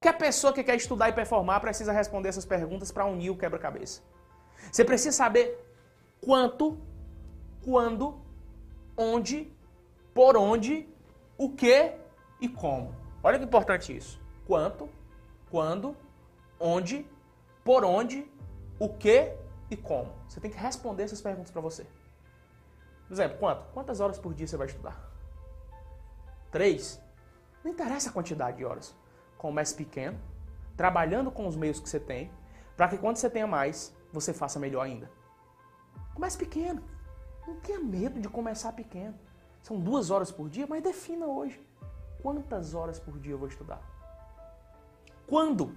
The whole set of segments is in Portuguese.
Que a pessoa que quer estudar e performar precisa responder essas perguntas para unir o quebra-cabeça. Você precisa saber quanto, quando, onde, por onde, o que e como. Olha que importante isso. Quanto, quando, onde, por onde, o que e como. Você tem que responder essas perguntas para você. Por exemplo, quanto? Quantas horas por dia você vai estudar? Três? Não interessa a quantidade de horas. Comece pequeno, trabalhando com os meios que você tem, para que quando você tenha mais, você faça melhor ainda. Comece pequeno. Não tenha medo de começar pequeno. São duas horas por dia, mas defina hoje. Quantas horas por dia eu vou estudar? Quando?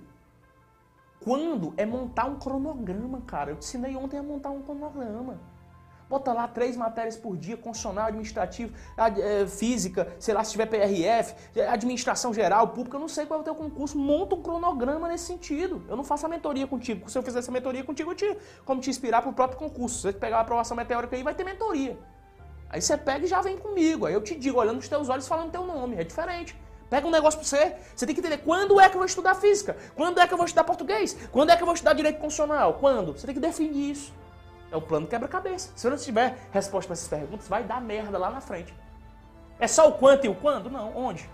Quando é montar um cronograma, cara. Eu te ensinei ontem a montar um cronograma. Bota lá três matérias por dia, constitucional, administrativo, é, física, sei lá, se tiver PRF, administração geral, pública, eu não sei qual é o teu concurso. Monta um cronograma nesse sentido. Eu não faço a mentoria contigo. Se eu fizer essa mentoria contigo, eu te, como te inspirar para o próprio concurso. Se você pegar a aprovação meteórica aí, vai ter mentoria. Aí você pega e já vem comigo. Aí eu te digo, olhando nos teus olhos, falando teu nome. É diferente. Pega um negócio pra você. Você tem que entender quando é que eu vou estudar física, quando é que eu vou estudar português, quando é que eu vou estudar direito constitucional, quando. Você tem que definir isso. É o plano quebra-cabeça. Se não tiver resposta para essas perguntas, vai dar merda lá na frente. É só o quanto e o quando? Não. Onde?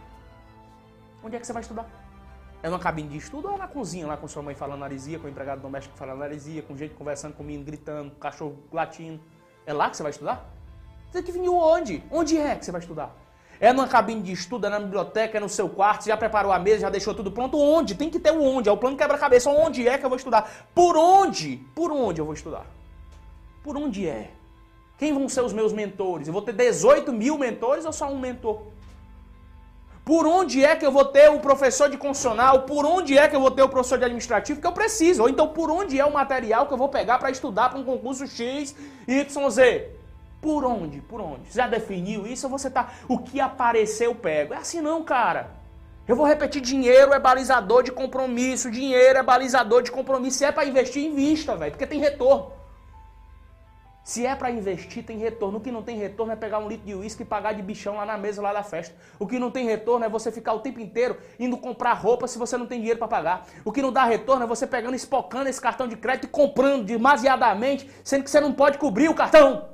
Onde é que você vai estudar? É numa cabine de estudo ou é na cozinha lá com sua mãe falando aresia, com o empregado doméstico falando aresia, com gente conversando com o menino gritando, com cachorro latindo? É lá que você vai estudar? Você tem que vir onde? Onde é que você vai estudar? É numa cabine de estudo, é na biblioteca, é no seu quarto, já preparou a mesa, já deixou tudo pronto. Onde? Tem que ter o onde. É o plano quebra-cabeça. Onde é que eu vou estudar? Por onde? Por onde eu vou estudar? Por onde é? Quem vão ser os meus mentores? Eu vou ter 18 mil mentores ou só um mentor? Por onde é que eu vou ter o professor de constitucional? Por onde é que eu vou ter o professor de administrativo que eu preciso? Ou então por onde é o material que eu vou pegar para estudar para um concurso X, Y, Z? Por onde? Por onde? Já definiu isso ou você tá. O que aparecer eu pego? É assim não, cara. Eu vou repetir: dinheiro é balizador de compromisso, dinheiro é balizador de compromisso. Se é para investir, invista, velho, porque tem retorno. Se é para investir, tem retorno. O que não tem retorno é pegar um litro de uísque e pagar de bichão lá na mesa, lá da festa. O que não tem retorno é você ficar o tempo inteiro indo comprar roupa se você não tem dinheiro para pagar. O que não dá retorno é você pegando, espocando esse cartão de crédito e comprando demasiadamente, sendo que você não pode cobrir o cartão.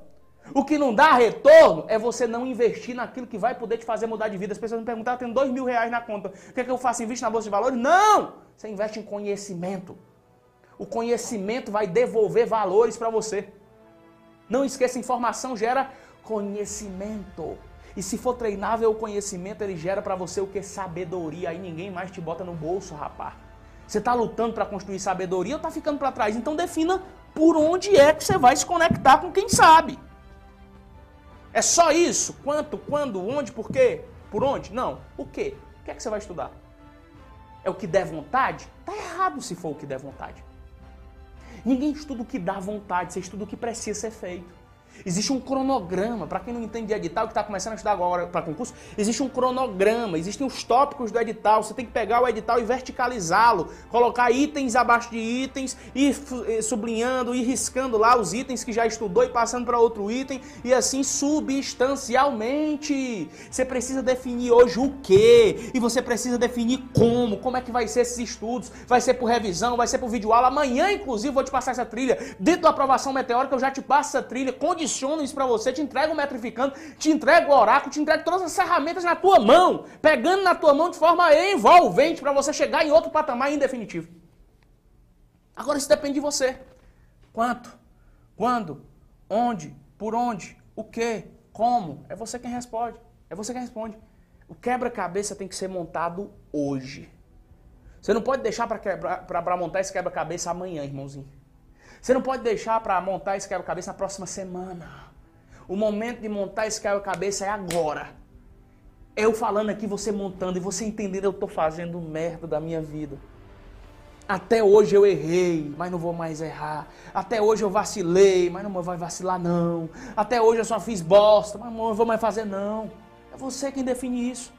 O que não dá retorno é você não investir naquilo que vai poder te fazer mudar de vida. As pessoas me perguntam, eu tenho dois mil reais na conta, o que, é que eu faço? Invisto na Bolsa de Valores? Não! Você investe em conhecimento. O conhecimento vai devolver valores para você. Não esqueça, informação gera conhecimento. E se for treinável o conhecimento, ele gera para você o que? Sabedoria. Aí ninguém mais te bota no bolso, rapaz. Você está lutando para construir sabedoria ou está ficando para trás? Então defina por onde é que você vai se conectar com quem sabe. É só isso? Quanto, quando, onde, por quê? Por onde? Não. O quê? O que é que você vai estudar? É o que der vontade? Tá errado se for o que der vontade. Ninguém estuda o que dá vontade, você estuda o que precisa ser feito. Existe um cronograma, para quem não entende de edital, que está começando a estudar agora para concurso, existe um cronograma, existem os tópicos do edital, você tem que pegar o edital e verticalizá-lo, colocar itens abaixo de itens, ir eh, sublinhando, ir riscando lá os itens que já estudou e passando para outro item, e assim substancialmente. Você precisa definir hoje o que, e você precisa definir como, como é que vai ser esses estudos, vai ser por revisão, vai ser por vídeo aula, amanhã inclusive vou te passar essa trilha, dentro da aprovação meteórica eu já te passo essa trilha, condição condiciono isso para você, te entrego o metrificando, te entrego o oráculo, te entrego todas as ferramentas na tua mão, pegando na tua mão de forma envolvente para você chegar em outro patamar indefinitivo. Agora isso depende de você. Quanto? Quando? Onde? Por onde? O que? Como? É você quem responde. É você quem responde. O quebra-cabeça tem que ser montado hoje. Você não pode deixar para montar esse quebra-cabeça amanhã, irmãozinho. Você não pode deixar para montar esse quebra-cabeça na próxima semana. O momento de montar esse quebra-cabeça é agora. Eu falando aqui, você montando e você entendendo, eu estou fazendo merda da minha vida. Até hoje eu errei, mas não vou mais errar. Até hoje eu vacilei, mas não vou vacilar não. Até hoje eu só fiz bosta, mas não vou mais fazer não. É você quem define isso.